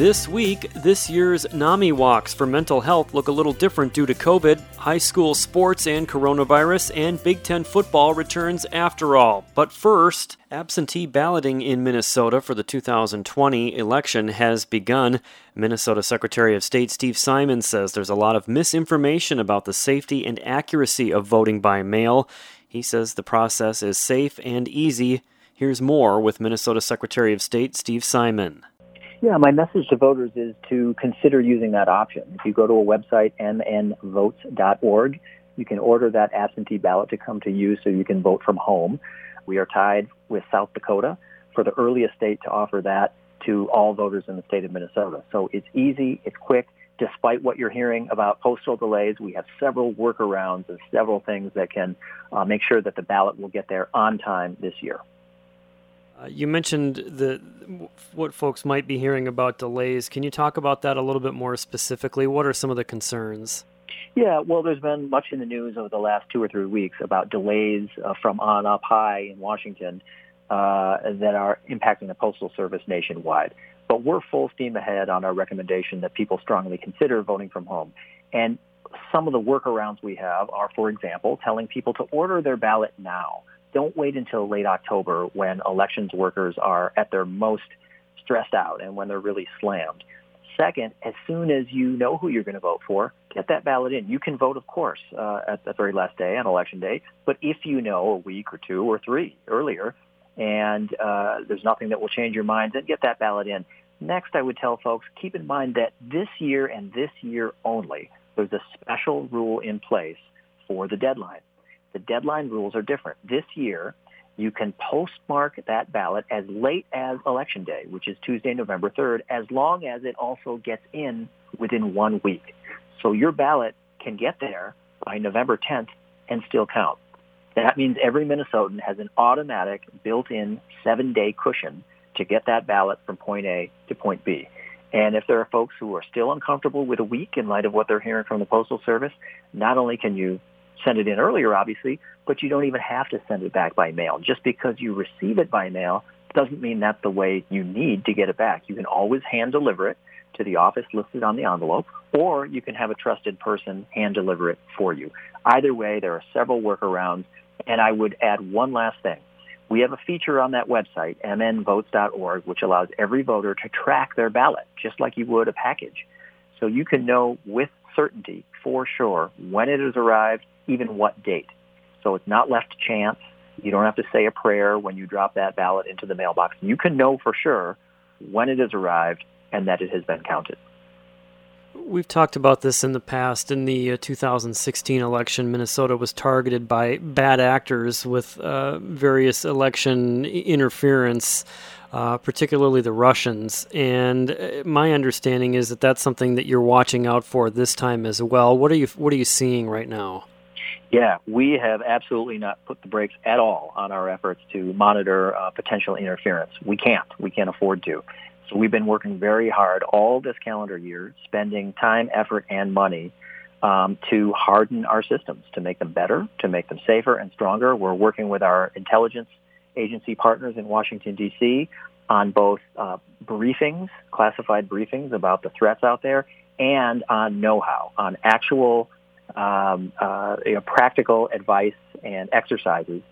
This week, this year's NAMI walks for mental health look a little different due to COVID, high school sports, and coronavirus, and Big Ten football returns after all. But first, absentee balloting in Minnesota for the 2020 election has begun. Minnesota Secretary of State Steve Simon says there's a lot of misinformation about the safety and accuracy of voting by mail. He says the process is safe and easy. Here's more with Minnesota Secretary of State Steve Simon. Yeah, my message to voters is to consider using that option. If you go to a website, mnvotes.org, you can order that absentee ballot to come to you so you can vote from home. We are tied with South Dakota for the earliest state to offer that to all voters in the state of Minnesota. So it's easy, it's quick. Despite what you're hearing about postal delays, we have several workarounds and several things that can uh, make sure that the ballot will get there on time this year. Uh, you mentioned the what folks might be hearing about delays. Can you talk about that a little bit more specifically? What are some of the concerns? Yeah, well, there's been much in the news over the last two or three weeks about delays uh, from on up high in Washington uh, that are impacting the Postal Service nationwide. But we're full steam ahead on our recommendation that people strongly consider voting from home. And some of the workarounds we have are, for example, telling people to order their ballot now don't wait until late October when elections workers are at their most stressed out and when they're really slammed. Second, as soon as you know who you're going to vote for, get that ballot in. You can vote, of course, uh, at the very last day on election day. But if you know a week or two or three earlier, and uh, there's nothing that will change your mind, then get that ballot in. Next, I would tell folks, keep in mind that this year and this year only, there's a special rule in place for the deadline the deadline rules are different. This year, you can postmark that ballot as late as Election Day, which is Tuesday, November 3rd, as long as it also gets in within one week. So your ballot can get there by November 10th and still count. That means every Minnesotan has an automatic built-in seven-day cushion to get that ballot from point A to point B. And if there are folks who are still uncomfortable with a week in light of what they're hearing from the Postal Service, not only can you send it in earlier, obviously, but you don't even have to send it back by mail. Just because you receive it by mail doesn't mean that's the way you need to get it back. You can always hand deliver it to the office listed on the envelope, or you can have a trusted person hand deliver it for you. Either way, there are several workarounds, and I would add one last thing. We have a feature on that website, mnvotes.org, which allows every voter to track their ballot, just like you would a package. So you can know with certainty, for sure, when it has arrived even what date. So it's not left to chance. You don't have to say a prayer when you drop that ballot into the mailbox. You can know for sure when it has arrived and that it has been counted. We've talked about this in the past. In the uh, 2016 election, Minnesota was targeted by bad actors with uh, various election interference, uh, particularly the Russians. And uh, my understanding is that that's something that you're watching out for this time as well. What are you What are you seeing right now? Yeah, we have absolutely not put the brakes at all on our efforts to monitor uh, potential interference. We can't. We can't afford to. So we've been working very hard all this calendar year, spending time, effort, and money um, to harden our systems, to make them better, to make them safer and stronger. We're working with our intelligence agency partners in Washington, D.C. on both uh, briefings, classified briefings about the threats out there, and on know-how, on actual um, uh, you know, practical advice and exercises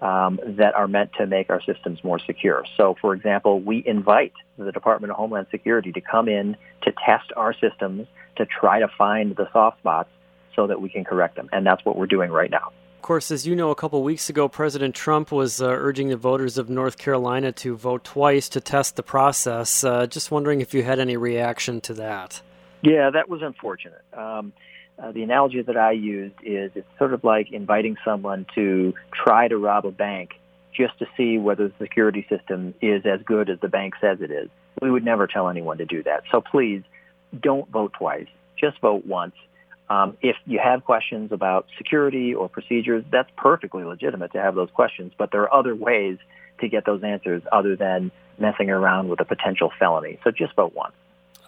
um, that are meant to make our systems more secure. So, for example, we invite the Department of Homeland Security to come in to test our systems to try to find the soft spots so that we can correct them. And that's what we're doing right now. Of course, as you know, a couple weeks ago, President Trump was uh, urging the voters of North Carolina to vote twice to test the process. Uh, just wondering if you had any reaction to that. Yeah, that was unfortunate. Um, uh, the analogy that I used is it's sort of like inviting someone to try to rob a bank just to see whether the security system is as good as the bank says it is. We would never tell anyone to do that. So please don't vote twice. Just vote once. Um, if you have questions about security or procedures, that's perfectly legitimate to have those questions, but there are other ways to get those answers other than messing around with a potential felony. So just vote once.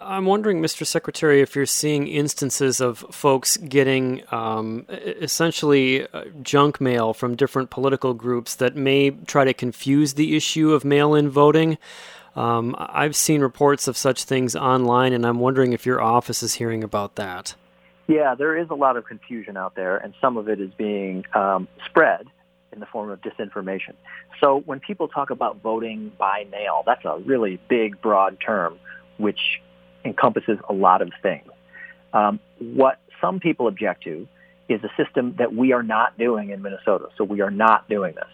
I'm wondering, Mr. Secretary, if you're seeing instances of folks getting um, essentially uh, junk mail from different political groups that may try to confuse the issue of mail in voting. Um, I've seen reports of such things online, and I'm wondering if your office is hearing about that. Yeah, there is a lot of confusion out there, and some of it is being um, spread in the form of disinformation. So when people talk about voting by mail, that's a really big, broad term, which encompasses a lot of things. Um, what some people object to is a system that we are not doing in Minnesota. So we are not doing this.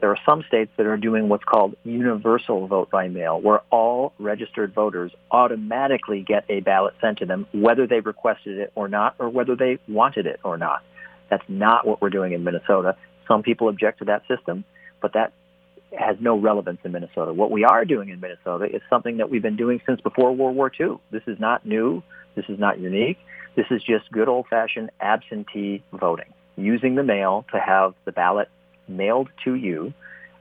There are some states that are doing what's called universal vote by mail, where all registered voters automatically get a ballot sent to them, whether they requested it or not, or whether they wanted it or not. That's not what we're doing in Minnesota. Some people object to that system, but that has no relevance in Minnesota. What we are doing in Minnesota is something that we've been doing since before World War II. This is not new. This is not unique. This is just good old-fashioned absentee voting, using the mail to have the ballot mailed to you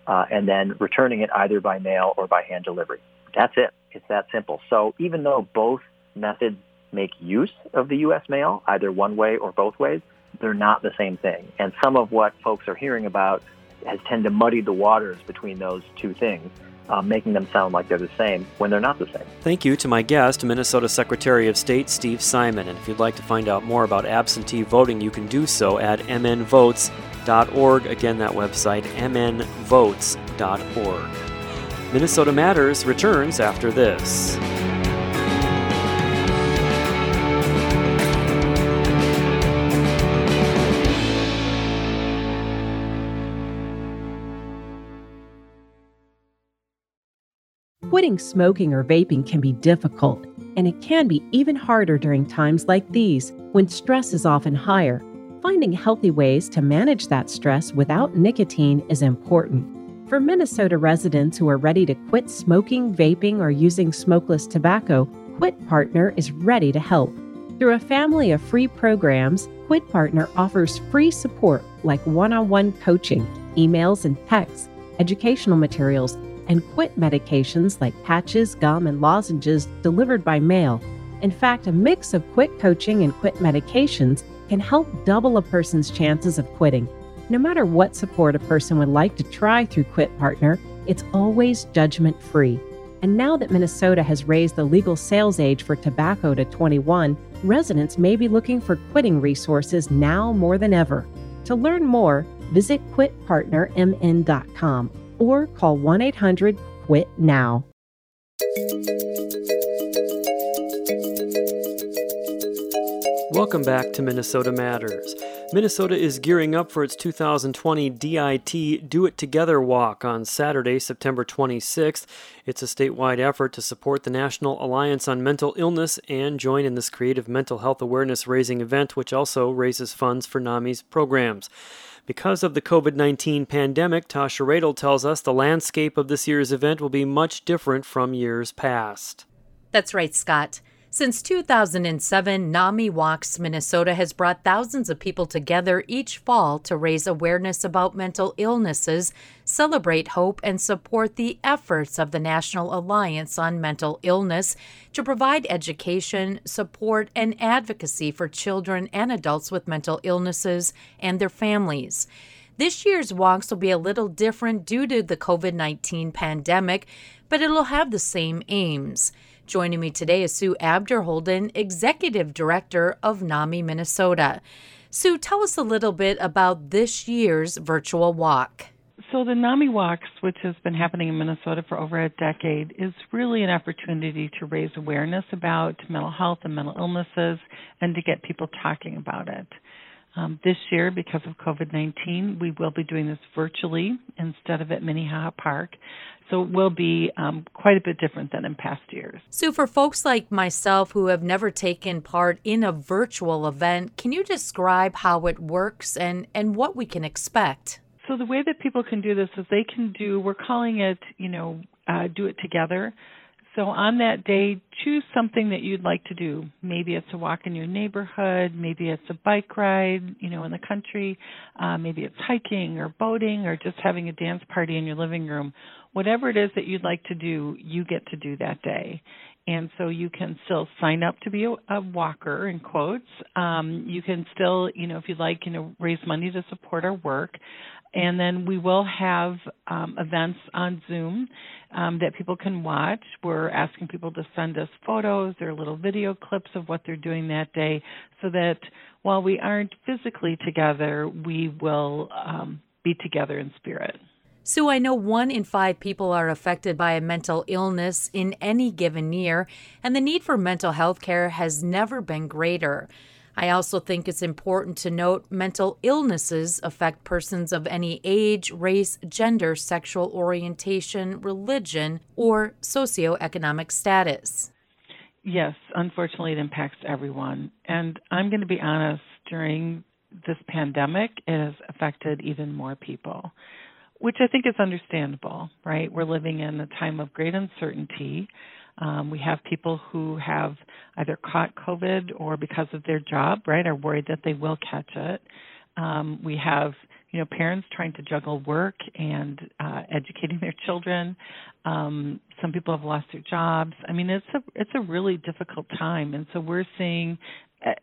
uh, and then returning it either by mail or by hand delivery. That's it. It's that simple. So even though both methods make use of the U.S. mail, either one way or both ways, they're not the same thing. And some of what folks are hearing about has tended to muddy the waters between those two things. Uh, making them sound like they're the same when they're not the same. Thank you to my guest, Minnesota Secretary of State Steve Simon. And if you'd like to find out more about absentee voting, you can do so at mnvotes.org. Again, that website, mnvotes.org. Minnesota Matters returns after this. Quitting smoking or vaping can be difficult, and it can be even harder during times like these when stress is often higher. Finding healthy ways to manage that stress without nicotine is important. For Minnesota residents who are ready to quit smoking, vaping, or using smokeless tobacco, Quit Partner is ready to help. Through a family of free programs, Quit Partner offers free support like one on one coaching, emails and texts, educational materials, and quit medications like patches, gum, and lozenges delivered by mail. In fact, a mix of quit coaching and quit medications can help double a person's chances of quitting. No matter what support a person would like to try through Quit Partner, it's always judgment free. And now that Minnesota has raised the legal sales age for tobacco to 21, residents may be looking for quitting resources now more than ever. To learn more, visit quitpartnermn.com or call 1 800 QUIT NOW. Welcome back to Minnesota Matters. Minnesota is gearing up for its 2020 DIT Do It Together Walk on Saturday, September 26th. It's a statewide effort to support the National Alliance on Mental Illness and join in this creative mental health awareness raising event, which also raises funds for NAMI's programs. Because of the COVID 19 pandemic, Tasha Radel tells us the landscape of this year's event will be much different from years past. That's right, Scott. Since 2007, NAMI Walks Minnesota has brought thousands of people together each fall to raise awareness about mental illnesses, celebrate hope, and support the efforts of the National Alliance on Mental Illness to provide education, support, and advocacy for children and adults with mental illnesses and their families. This year's walks will be a little different due to the COVID 19 pandemic, but it'll have the same aims. Joining me today is Sue Abderholden, Executive Director of NAMI Minnesota. Sue, tell us a little bit about this year's virtual walk. So, the NAMI Walks, which has been happening in Minnesota for over a decade, is really an opportunity to raise awareness about mental health and mental illnesses and to get people talking about it. Um, this year, because of COVID 19, we will be doing this virtually instead of at Minnehaha Park. So it will be um, quite a bit different than in past years. So, for folks like myself who have never taken part in a virtual event, can you describe how it works and, and what we can expect? So, the way that people can do this is they can do, we're calling it, you know, uh, do it together. So on that day, choose something that you'd like to do. Maybe it's a walk in your neighborhood, maybe it's a bike ride, you know, in the country, uh, maybe it's hiking or boating or just having a dance party in your living room. Whatever it is that you'd like to do, you get to do that day. And so you can still sign up to be a, a walker in quotes. Um, you can still, you know, if you'd like, you know, raise money to support our work and then we will have um, events on Zoom um, that people can watch. We're asking people to send us photos or little video clips of what they're doing that day, so that while we aren't physically together, we will um, be together in spirit. Sue, I know one in five people are affected by a mental illness in any given year, and the need for mental health care has never been greater. I also think it's important to note mental illnesses affect persons of any age, race, gender, sexual orientation, religion, or socioeconomic status. Yes, unfortunately, it impacts everyone. And I'm going to be honest, during this pandemic, it has affected even more people, which I think is understandable, right? We're living in a time of great uncertainty. Um, we have people who have either caught COVID or because of their job, right, are worried that they will catch it. Um, we have you know parents trying to juggle work and uh, educating their children. Um, some people have lost their jobs. I mean, it's a it's a really difficult time, and so we're seeing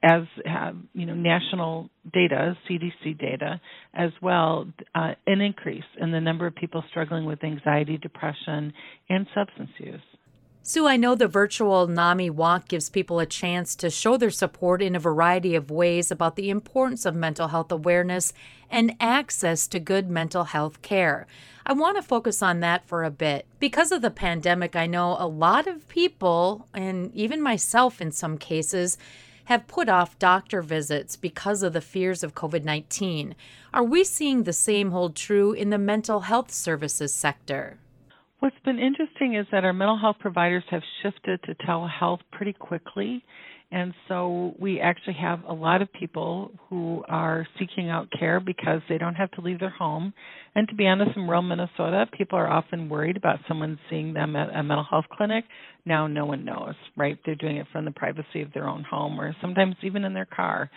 as uh, you know national data, CDC data as well, uh, an increase in the number of people struggling with anxiety, depression, and substance use. Sue, I know the virtual NAMI walk gives people a chance to show their support in a variety of ways about the importance of mental health awareness and access to good mental health care. I want to focus on that for a bit. Because of the pandemic, I know a lot of people, and even myself in some cases, have put off doctor visits because of the fears of COVID 19. Are we seeing the same hold true in the mental health services sector? What's been interesting is that our mental health providers have shifted to telehealth pretty quickly. And so we actually have a lot of people who are seeking out care because they don't have to leave their home. And to be honest, in rural Minnesota, people are often worried about someone seeing them at a mental health clinic. Now no one knows, right? They're doing it from the privacy of their own home or sometimes even in their car.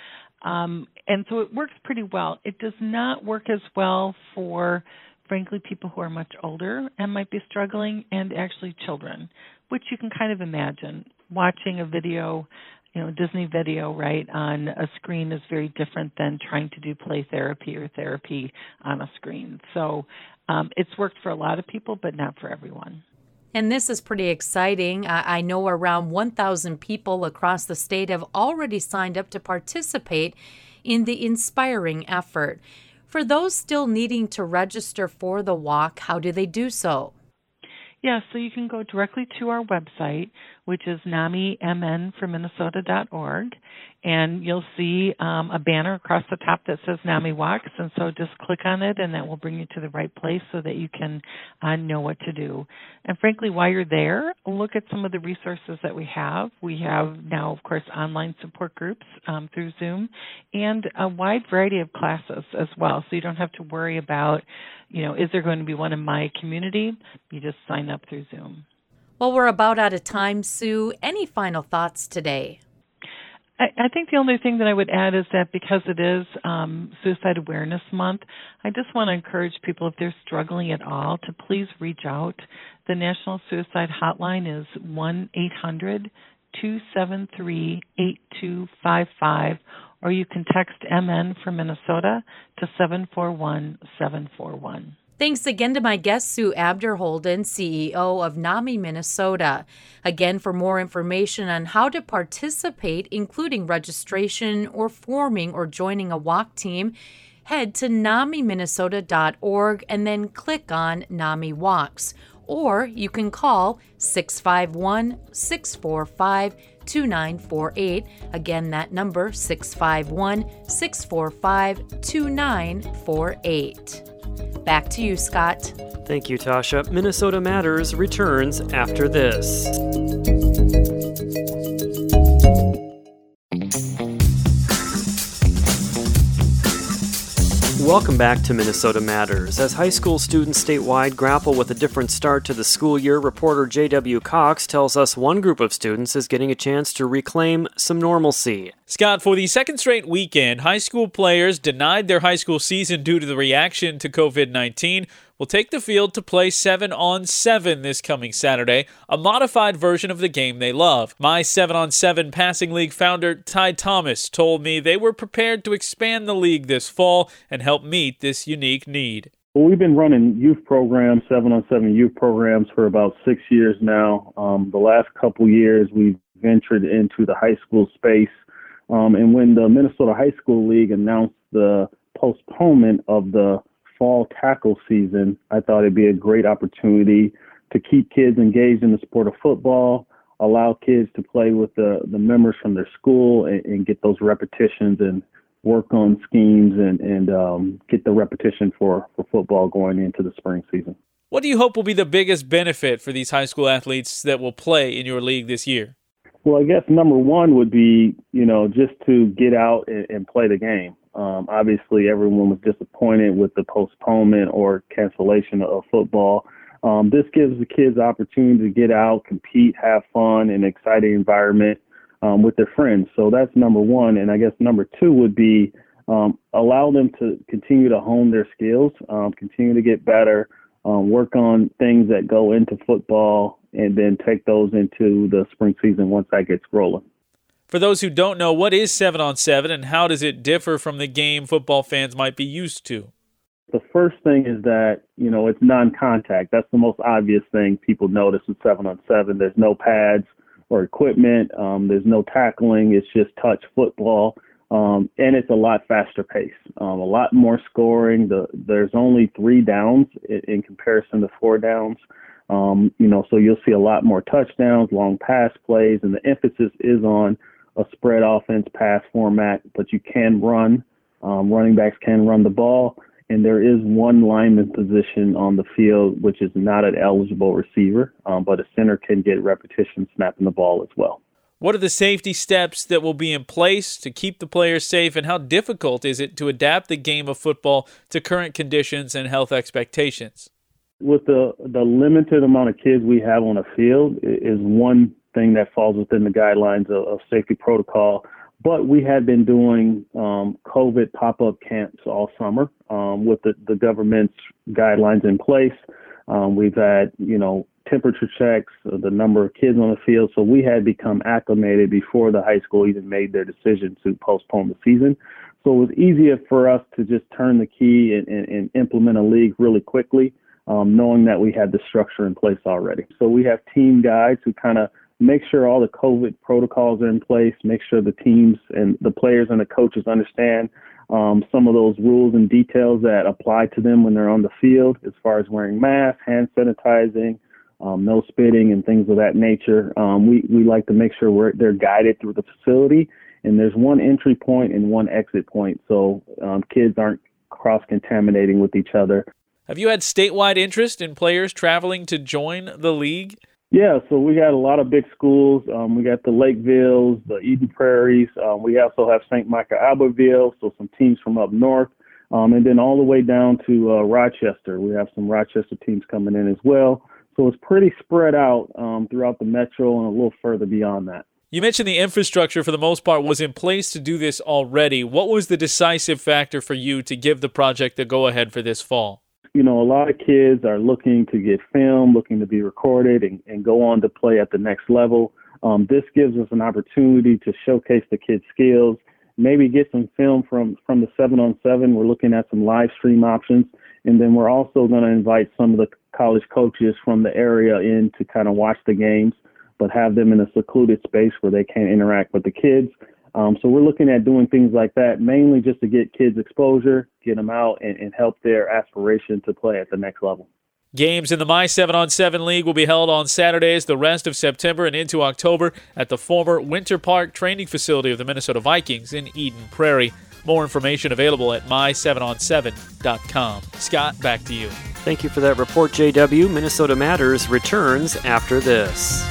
Um, and so it works pretty well. It does not work as well for frankly people who are much older and might be struggling and actually children which you can kind of imagine watching a video you know disney video right on a screen is very different than trying to do play therapy or therapy on a screen so um, it's worked for a lot of people but not for everyone and this is pretty exciting. I know around 1,000 people across the state have already signed up to participate in the inspiring effort. For those still needing to register for the walk, how do they do so? Yeah, so you can go directly to our website, which is namimnforminnesota.org, and you'll see um, a banner across the top that says NAMI Walks, and so just click on it, and that will bring you to the right place so that you can uh, know what to do. And frankly, while you're there, look at some of the resources that we have. We have now, of course, online support groups um, through Zoom, and a wide variety of classes as well. So you don't have to worry about, you know, is there going to be one in my community? You just sign up through Zoom. Well, we're about out of time, Sue. Any final thoughts today? I, think the only thing that I would add is that because it is um, Suicide Awareness Month, I just want to encourage people if they're struggling at all to please reach out. The National Suicide Hotline is 1 800 273 8255, or you can text MN for Minnesota to 741 741. Thanks again to my guest, Sue Abderholden, CEO of NAMI Minnesota. Again, for more information on how to participate, including registration or forming or joining a walk team, head to namiminnesota.org and then click on NAMI Walks. Or you can call 651 645 2948. Again, that number 651 645 2948. Back to you, Scott. Thank you, Tasha. Minnesota Matters returns after this. Welcome back to Minnesota Matters. As high school students statewide grapple with a different start to the school year, reporter J.W. Cox tells us one group of students is getting a chance to reclaim some normalcy. Scott, for the second straight weekend, high school players denied their high school season due to the reaction to COVID 19 will take the field to play 7 on 7 this coming Saturday, a modified version of the game they love. My 7 on 7 Passing League founder Ty Thomas told me they were prepared to expand the league this fall and help meet this unique need. Well, we've been running youth programs, seven on seven youth programs, for about six years now. Um, the last couple years, we've ventured into the high school space. Um, and when the Minnesota High School League announced the postponement of the fall tackle season, I thought it'd be a great opportunity to keep kids engaged in the sport of football, allow kids to play with the, the members from their school and, and get those repetitions and work on schemes and, and um, get the repetition for, for football going into the spring season. What do you hope will be the biggest benefit for these high school athletes that will play in your league this year? Well, I guess number one would be, you know, just to get out and, and play the game. Um, obviously, everyone was disappointed with the postponement or cancellation of football. Um, this gives the kids opportunity to get out, compete, have fun, in an exciting environment um, with their friends. So that's number one. And I guess number two would be um, allow them to continue to hone their skills, um, continue to get better, um, work on things that go into football, and then take those into the spring season once that gets rolling. For those who don't know, what is 7 on 7 and how does it differ from the game football fans might be used to? The first thing is that, you know, it's non contact. That's the most obvious thing people notice with 7 on 7. There's no pads or equipment, um, there's no tackling, it's just touch football. Um, and it's a lot faster pace, um, a lot more scoring. The, there's only three downs in, in comparison to four downs. Um, you know, so you'll see a lot more touchdowns, long pass plays, and the emphasis is on a spread offense pass format, but you can run. Um, running backs can run the ball, and there is one lineman position on the field which is not an eligible receiver, um, but a center can get repetition snapping the ball as well. What are the safety steps that will be in place to keep the players safe, and how difficult is it to adapt the game of football to current conditions and health expectations? With the the limited amount of kids we have on the field, is one thing that falls within the guidelines of, of safety protocol. But we had been doing um, COVID pop up camps all summer um, with the, the government's guidelines in place. Um, we've had, you know, temperature checks, uh, the number of kids on the field. So we had become acclimated before the high school even made their decision to postpone the season. So it was easier for us to just turn the key and, and, and implement a league really quickly, um, knowing that we had the structure in place already. So we have team guides who kind of make sure all the COVID protocols are in place, make sure the teams and the players and the coaches understand um, some of those rules and details that apply to them when they're on the field, as far as wearing masks, hand sanitizing, um, no spitting, and things of that nature. Um, we we like to make sure we're they're guided through the facility, and there's one entry point and one exit point, so um, kids aren't cross contaminating with each other. Have you had statewide interest in players traveling to join the league? Yeah, so we got a lot of big schools. Um, we got the Lakevilles, the Eden Prairies. Um, we also have St. Michael Albertville, so some teams from up north. Um, and then all the way down to uh, Rochester. We have some Rochester teams coming in as well. So it's pretty spread out um, throughout the metro and a little further beyond that. You mentioned the infrastructure for the most part was in place to do this already. What was the decisive factor for you to give the project the go ahead for this fall? You know, a lot of kids are looking to get film, looking to be recorded, and, and go on to play at the next level. Um, this gives us an opportunity to showcase the kids' skills, maybe get some film from from the seven on seven. We're looking at some live stream options, and then we're also going to invite some of the college coaches from the area in to kind of watch the games, but have them in a secluded space where they can't interact with the kids um, so we're looking at doing things like that, mainly just to get kids exposure, get them out, and, and help their aspiration to play at the next level. Games in the My 7 on 7 League will be held on Saturdays the rest of September and into October at the former Winter Park training facility of the Minnesota Vikings in Eden Prairie. More information available at my7on7.com. Scott, back to you. Thank you for that report, JW. Minnesota Matters returns after this.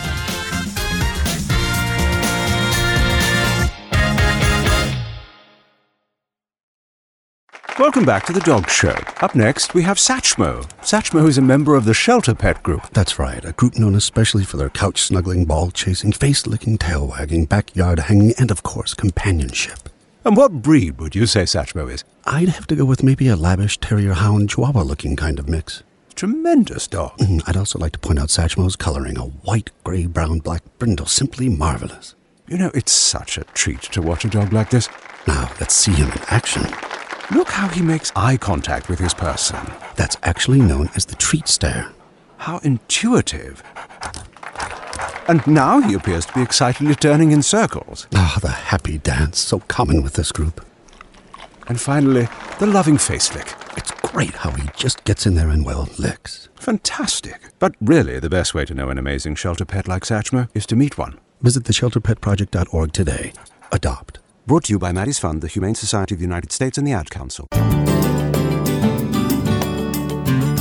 Welcome back to the Dog Show. Up next, we have Satchmo. Satchmo is a member of the Shelter Pet Group. That's right, a group known especially for their couch snuggling, ball chasing, face licking, tail wagging, backyard hanging, and of course, companionship. And what breed would you say Satchmo is? I'd have to go with maybe a lavish terrier hound chihuahua looking kind of mix. Tremendous dog. Mm, I'd also like to point out Satchmo's coloring a white, gray, brown, black brindle, simply marvelous. You know, it's such a treat to watch a dog like this. Now, let's see him in action. Look how he makes eye contact with his person. That's actually known as the treat stare. How intuitive. And now he appears to be excitedly turning in circles. Ah, the happy dance, so common with this group. And finally, the loving face lick. It's great how he just gets in there and, well, licks. Fantastic. But really, the best way to know an amazing shelter pet like Satchmo is to meet one. Visit theshelterpetproject.org today. Adopt. Brought to you by Maddie's Fund, the Humane Society of the United States, and the Ad Council.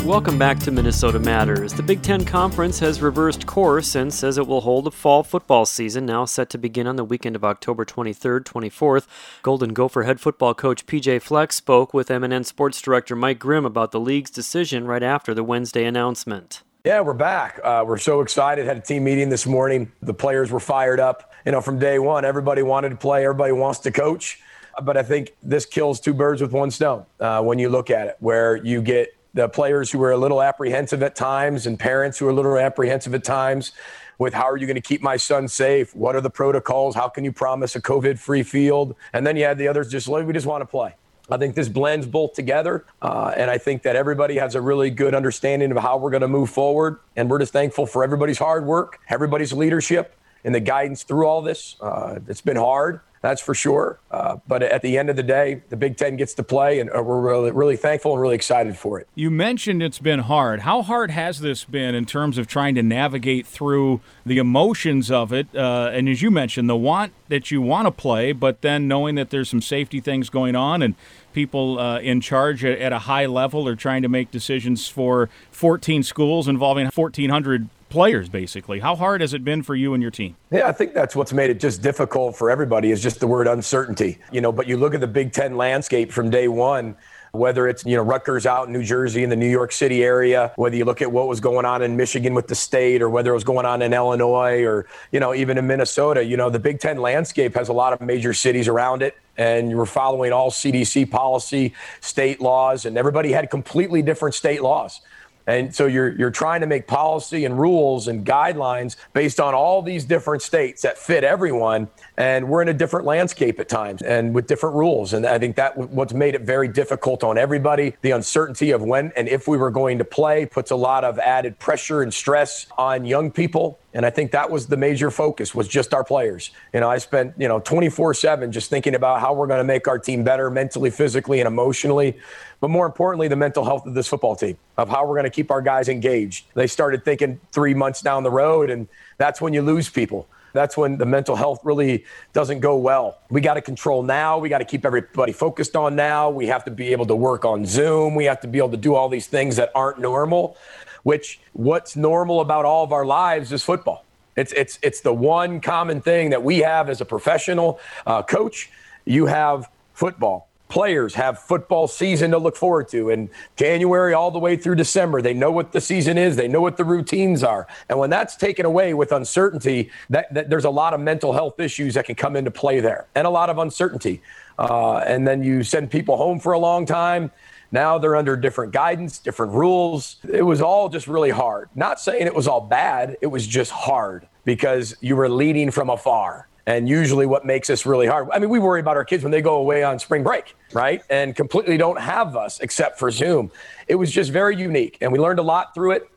Welcome back to Minnesota Matters. The Big Ten Conference has reversed course and says it will hold a fall football season now set to begin on the weekend of October 23rd, 24th. Golden Gopher head football coach PJ Fleck spoke with MNN Sports Director Mike Grimm about the league's decision right after the Wednesday announcement. Yeah, we're back. Uh, we're so excited. Had a team meeting this morning. The players were fired up. You know, from day one, everybody wanted to play. Everybody wants to coach. But I think this kills two birds with one stone uh, when you look at it, where you get the players who are a little apprehensive at times and parents who are a little apprehensive at times with how are you going to keep my son safe? What are the protocols? How can you promise a COVID free field? And then you had the others just, like, we just want to play. I think this blends both together. Uh, and I think that everybody has a really good understanding of how we're going to move forward. And we're just thankful for everybody's hard work, everybody's leadership, and the guidance through all this. Uh, it's been hard. That's for sure. Uh, but at the end of the day, the Big Ten gets to play, and uh, we're really, really thankful and really excited for it. You mentioned it's been hard. How hard has this been in terms of trying to navigate through the emotions of it? Uh, and as you mentioned, the want that you want to play, but then knowing that there's some safety things going on and people uh, in charge at, at a high level are trying to make decisions for 14 schools involving 1,400 players basically. How hard has it been for you and your team? Yeah i think that's what's made it just difficult for everybody is just the word uncertainty. You know but you look at the big ten landscape from day one whether it's you know Rutgers out in New Jersey in the New York City area, whether you look at what was going on in Michigan with the state, or whether it was going on in Illinois, or you know even in Minnesota, you know the Big Ten landscape has a lot of major cities around it, and you were following all CDC policy, state laws, and everybody had completely different state laws. And so you're you're trying to make policy and rules and guidelines based on all these different states that fit everyone. And we're in a different landscape at times and with different rules. And I think that what's made it very difficult on everybody. The uncertainty of when and if we were going to play puts a lot of added pressure and stress on young people and I think that was the major focus was just our players. You know, I spent, you know, 24/7 just thinking about how we're going to make our team better mentally, physically and emotionally, but more importantly the mental health of this football team, of how we're going to keep our guys engaged. They started thinking 3 months down the road and that's when you lose people. That's when the mental health really doesn't go well. We got to control now. We got to keep everybody focused on now. We have to be able to work on Zoom. We have to be able to do all these things that aren't normal which what's normal about all of our lives is football. It's, it's, it's the one common thing that we have as a professional uh, coach. You have football. Players have football season to look forward to. In January all the way through December, they know what the season is. They know what the routines are. And when that's taken away with uncertainty, that, that there's a lot of mental health issues that can come into play there, and a lot of uncertainty. Uh, and then you send people home for a long time now they're under different guidance, different rules. It was all just really hard. Not saying it was all bad, it was just hard because you were leading from afar. And usually, what makes this really hard, I mean, we worry about our kids when they go away on spring break, right? And completely don't have us except for Zoom. It was just very unique. And we learned a lot through it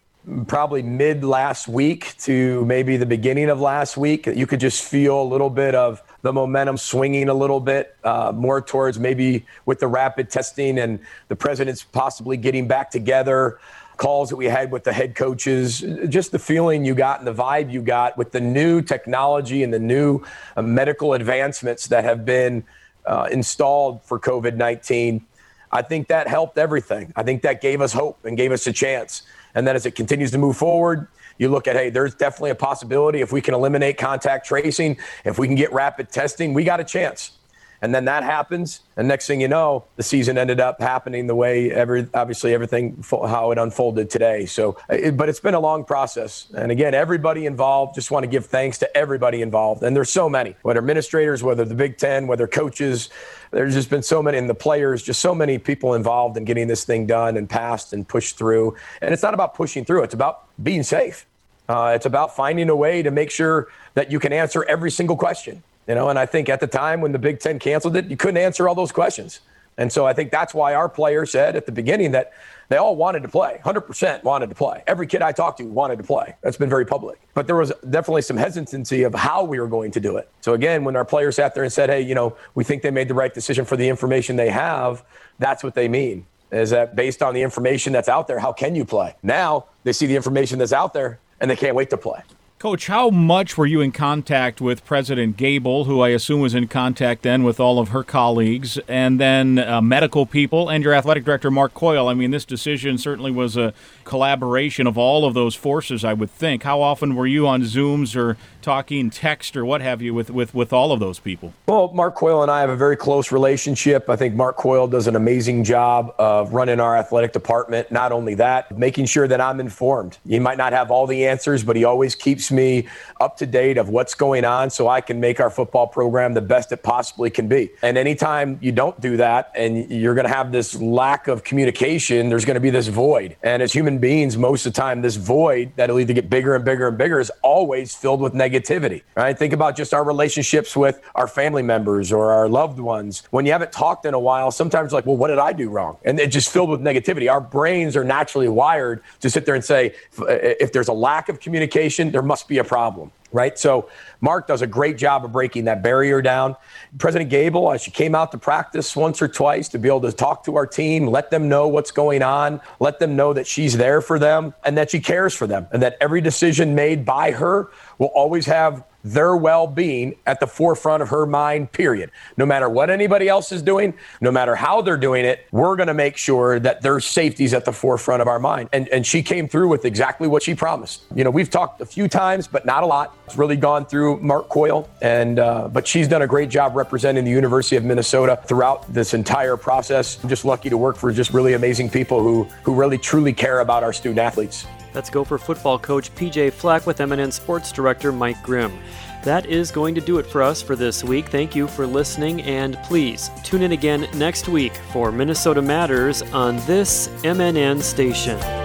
probably mid last week to maybe the beginning of last week. You could just feel a little bit of the momentum swinging a little bit uh, more towards maybe with the rapid testing and the president's possibly getting back together. Calls that we had with the head coaches, just the feeling you got and the vibe you got with the new technology and the new uh, medical advancements that have been uh, installed for COVID 19. I think that helped everything. I think that gave us hope and gave us a chance. And then as it continues to move forward, you look at, hey, there's definitely a possibility if we can eliminate contact tracing, if we can get rapid testing, we got a chance. And then that happens, and next thing you know, the season ended up happening the way every obviously everything how it unfolded today. So, it, but it's been a long process. And again, everybody involved. Just want to give thanks to everybody involved, and there's so many, whether administrators, whether the Big Ten, whether coaches. There's just been so many, and the players, just so many people involved in getting this thing done and passed and pushed through. And it's not about pushing through; it's about being safe. Uh, it's about finding a way to make sure that you can answer every single question. You know, and I think at the time when the Big Ten canceled it, you couldn't answer all those questions. And so I think that's why our players said at the beginning that they all wanted to play. 100% wanted to play. Every kid I talked to wanted to play. That's been very public. But there was definitely some hesitancy of how we were going to do it. So again, when our players sat there and said, hey, you know, we think they made the right decision for the information they have, that's what they mean. Is that based on the information that's out there, how can you play? Now they see the information that's out there and they can't wait to play. Coach, how much were you in contact with President Gabel, who I assume was in contact then with all of her colleagues, and then uh, medical people, and your athletic director, Mark Coyle? I mean, this decision certainly was a collaboration of all of those forces, I would think. How often were you on Zooms or talking text or what have you with, with, with all of those people? Well, Mark Coyle and I have a very close relationship. I think Mark Coyle does an amazing job of running our athletic department. Not only that, making sure that I'm informed. He might not have all the answers, but he always keeps me up to date of what's going on so I can make our football program the best it possibly can be. And anytime you don't do that and you're going to have this lack of communication, there's going to be this void. And as human beings, most of the time, this void that'll either get bigger and bigger and bigger is always filled with negativity. Right? Think about just our relationships with our family members or our loved ones. When you haven't talked in a while, sometimes like, well, what did I do wrong? And it's just filled with negativity. Our brains are naturally wired to sit there and say, if there's a lack of communication, there must be a problem right? So Mark does a great job of breaking that barrier down. President Gabel, uh, she came out to practice once or twice to be able to talk to our team, let them know what's going on, let them know that she's there for them and that she cares for them, and that every decision made by her will always have their well being at the forefront of her mind, period. No matter what anybody else is doing, no matter how they're doing it, we're going to make sure that their safety is at the forefront of our mind. And, and she came through with exactly what she promised. You know, we've talked a few times, but not a lot. It's really gone through Mark Coyle, and uh, but she's done a great job representing the University of Minnesota throughout this entire process. I'm just lucky to work for just really amazing people who, who really truly care about our student athletes. That's Gopher football coach PJ Fleck with MNN Sports Director Mike Grimm. That is going to do it for us for this week. Thank you for listening, and please tune in again next week for Minnesota Matters on this MNN station.